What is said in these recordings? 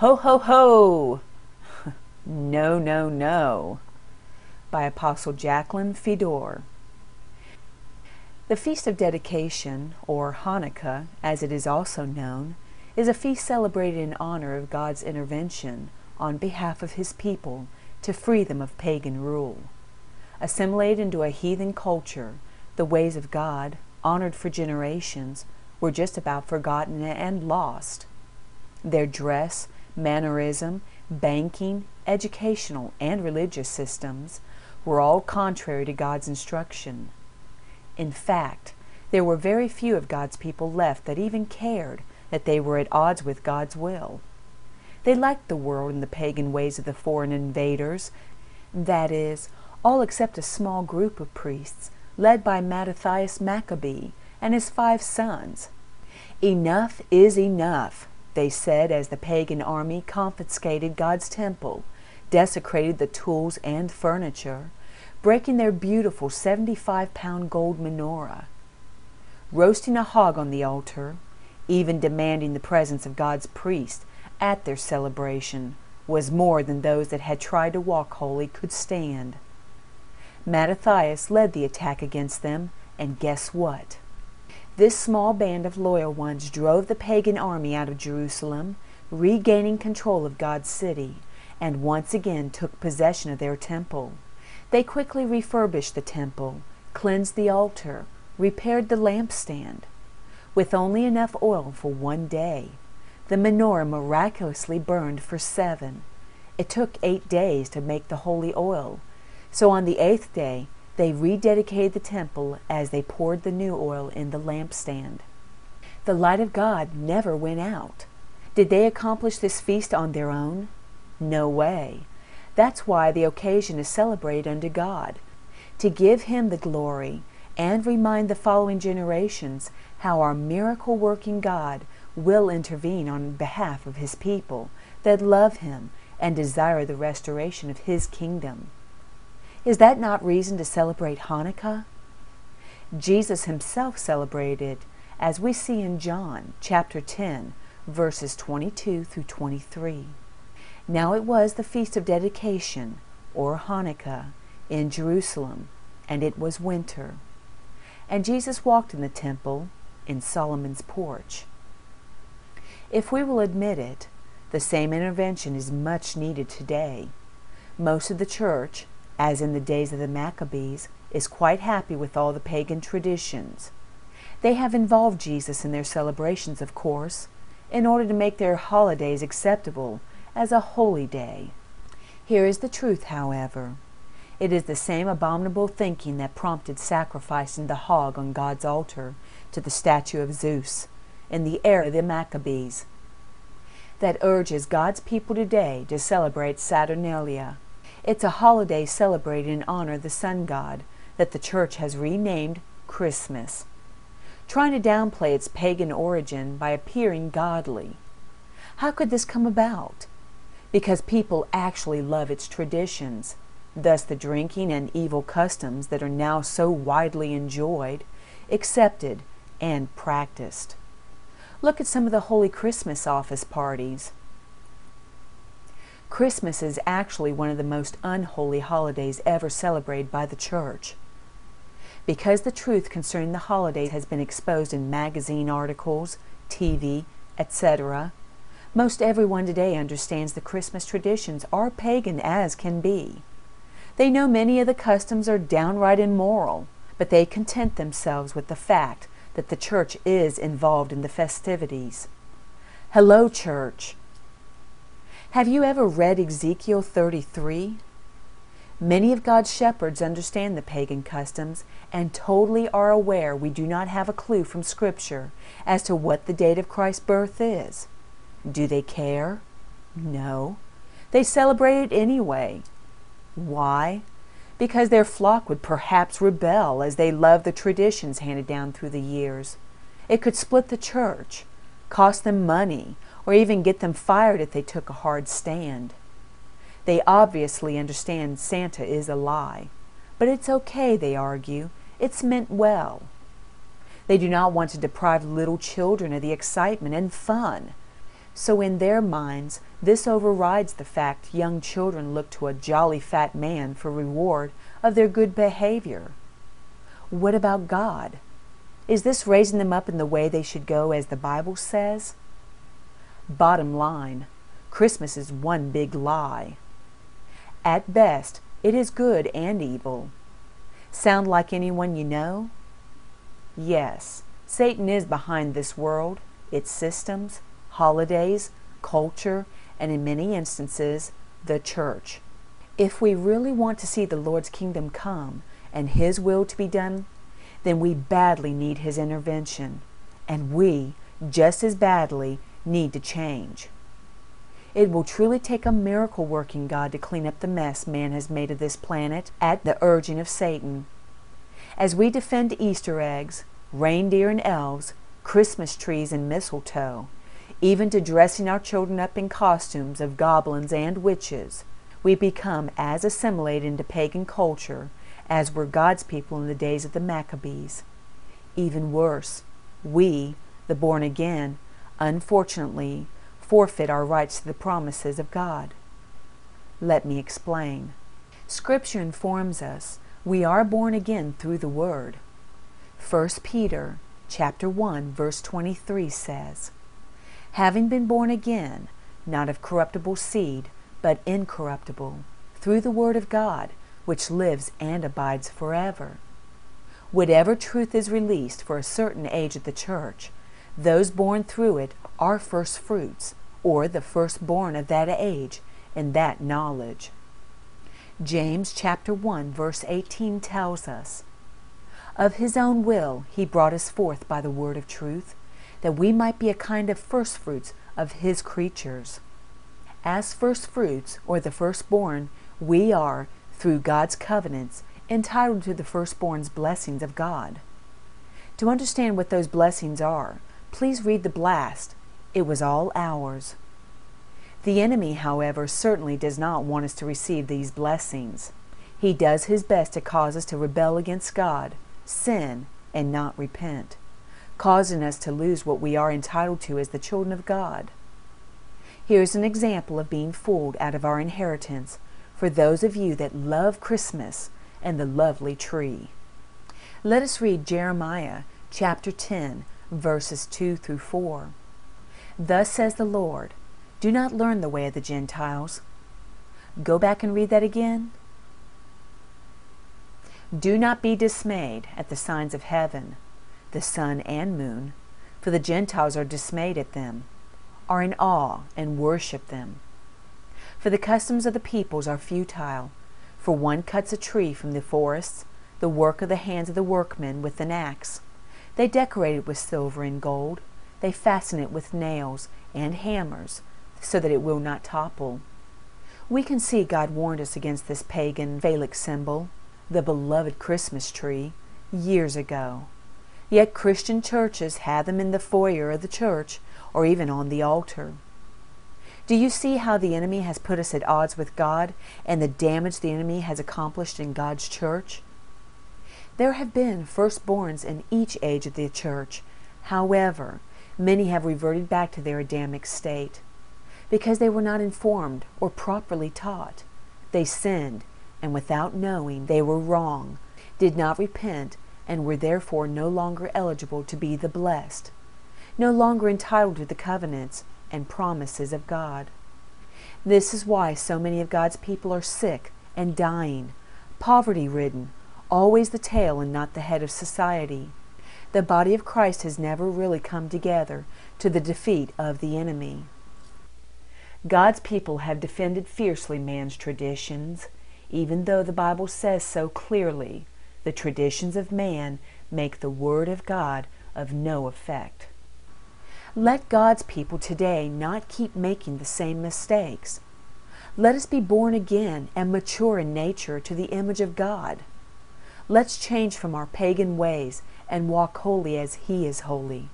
Ho, ho, ho! no, no, no. By Apostle Jacqueline Fedor. The Feast of Dedication, or Hanukkah, as it is also known, is a feast celebrated in honor of God's intervention on behalf of His people to free them of pagan rule. Assimilated into a heathen culture, the ways of God, honored for generations, were just about forgotten and lost. Their dress, mannerism, banking, educational, and religious systems were all contrary to God's instruction. In fact, there were very few of God's people left that even cared that they were at odds with God's will. They liked the world and the pagan ways of the foreign invaders, that is, all except a small group of priests led by Mattathias Maccabee and his five sons. Enough is enough, they said as the pagan army confiscated God's temple, desecrated the tools and furniture, breaking their beautiful 75 pound gold menorah, roasting a hog on the altar, even demanding the presence of God's priest at their celebration was more than those that had tried to walk holy could stand. Mattathias led the attack against them, and guess what? This small band of loyal ones drove the pagan army out of Jerusalem, regaining control of God's city, and once again took possession of their temple. They quickly refurbished the temple, cleansed the altar, repaired the lampstand. With only enough oil for one day, the menorah miraculously burned for seven. It took eight days to make the holy oil. So on the eighth day, they rededicated the temple as they poured the new oil in the lampstand. The light of God never went out. Did they accomplish this feast on their own? No way. That's why the occasion is celebrated unto God, to give Him the glory and remind the following generations how our miracle working God will intervene on behalf of his people that love him and desire the restoration of his kingdom. Is that not reason to celebrate Hanukkah? Jesus himself celebrated, as we see in John chapter 10, verses 22 through 23. Now it was the feast of dedication, or Hanukkah, in Jerusalem, and it was winter. And Jesus walked in the temple, in Solomon's porch. If we will admit it, the same intervention is much needed today. Most of the church, as in the days of the Maccabees, is quite happy with all the pagan traditions. They have involved Jesus in their celebrations, of course, in order to make their holidays acceptable as a holy day. Here is the truth, however. It is the same abominable thinking that prompted sacrificing the hog on God's altar to the statue of Zeus in the era of the Maccabees that urges God's people today to celebrate Saturnalia. It's a holiday celebrated in honor of the sun god that the church has renamed Christmas, trying to downplay its pagan origin by appearing godly. How could this come about? Because people actually love its traditions. Thus, the drinking and evil customs that are now so widely enjoyed, accepted, and practiced. Look at some of the Holy Christmas office parties. Christmas is actually one of the most unholy holidays ever celebrated by the church. Because the truth concerning the holiday has been exposed in magazine articles, TV, etc., most everyone today understands the Christmas traditions are pagan as can be. They know many of the customs are downright immoral, but they content themselves with the fact that the church is involved in the festivities. Hello, church. Have you ever read Ezekiel 33? Many of God's shepherds understand the pagan customs and totally are aware we do not have a clue from Scripture as to what the date of Christ's birth is. Do they care? No. They celebrate it anyway. Why? because their flock would perhaps rebel as they loved the traditions handed down through the years. It could split the church, cost them money, or even get them fired if they took a hard stand. They obviously understand Santa is a lie, but it's okay, they argue. It's meant well. They do not want to deprive little children of the excitement and fun. So in their minds, this overrides the fact young children look to a jolly fat man for reward of their good behavior. What about God? Is this raising them up in the way they should go as the Bible says? Bottom line, Christmas is one big lie. At best, it is good and evil. Sound like anyone you know? Yes, Satan is behind this world, its systems, holidays, culture, and in many instances, the church. If we really want to see the Lord's kingdom come and His will to be done, then we badly need His intervention, and we, just as badly, need to change. It will truly take a miracle working God to clean up the mess man has made of this planet at the urging of Satan. As we defend Easter eggs, reindeer and elves, Christmas trees and mistletoe, even to dressing our children up in costumes of goblins and witches, we become as assimilated into pagan culture as were God's people in the days of the Maccabees. Even worse, we, the born again, unfortunately, forfeit our rights to the promises of God. Let me explain. Scripture informs us we are born again through the Word. 1 Peter chapter 1 verse 23 says, Having been born again, not of corruptible seed, but incorruptible, through the Word of God, which lives and abides forever. Whatever truth is released for a certain age of the church, those born through it are first fruits, or the firstborn of that age and that knowledge. James chapter 1 verse 18 tells us, Of his own will he brought us forth by the word of truth, that we might be a kind of firstfruits of his creatures. As firstfruits, or the firstborn, we are, through God's covenants, entitled to the firstborn's blessings of God. To understand what those blessings are, please read the blast it was all ours. The enemy, however, certainly does not want us to receive these blessings. He does his best to cause us to rebel against God, sin, and not repent, causing us to lose what we are entitled to as the children of God. Here's an example of being fooled out of our inheritance for those of you that love Christmas and the lovely tree. Let us read Jeremiah chapter 10, verses 2 through 4. Thus says the Lord Do not learn the way of the Gentiles. Go back and read that again. Do not be dismayed at the signs of heaven, the sun and moon, for the Gentiles are dismayed at them, are in awe and worship them. For the customs of the peoples are futile, for one cuts a tree from the forests, the work of the hands of the workmen with an axe. They decorate it with silver and gold, they fasten it with nails and hammers so that it will not topple. We can see God warned us against this pagan phallic symbol, the beloved Christmas tree, years ago. Yet Christian churches have them in the foyer of the church or even on the altar. Do you see how the enemy has put us at odds with God and the damage the enemy has accomplished in God's church? There have been firstborns in each age of the church. However, Many have reverted back to their Adamic state because they were not informed or properly taught. They sinned, and without knowing they were wrong, did not repent, and were therefore no longer eligible to be the blessed, no longer entitled to the covenants and promises of God. This is why so many of God's people are sick and dying, poverty ridden, always the tail and not the head of society the body of Christ has never really come together to the defeat of the enemy. God's people have defended fiercely man's traditions, even though the Bible says so clearly the traditions of man make the Word of God of no effect. Let God's people today not keep making the same mistakes. Let us be born again and mature in nature to the image of God. Let's change from our pagan ways and walk holy as He is holy.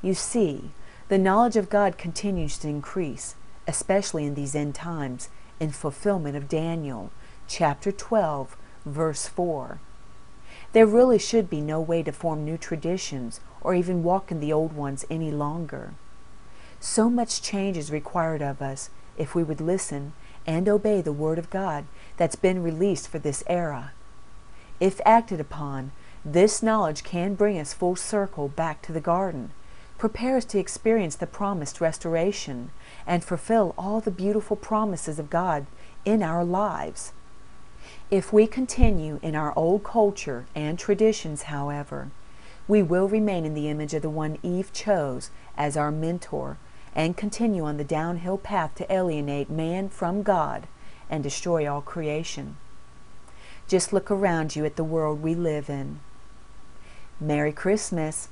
You see, the knowledge of God continues to increase, especially in these end times, in fulfillment of Daniel chapter 12, verse 4. There really should be no way to form new traditions or even walk in the old ones any longer. So much change is required of us if we would listen and obey the Word of God that's been released for this era. If acted upon, this knowledge can bring us full circle back to the garden, prepare us to experience the promised restoration, and fulfill all the beautiful promises of God in our lives. If we continue in our old culture and traditions, however, we will remain in the image of the one Eve chose as our mentor and continue on the downhill path to alienate man from God and destroy all creation. Just look around you at the world we live in. Merry Christmas.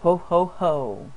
Ho, ho, ho.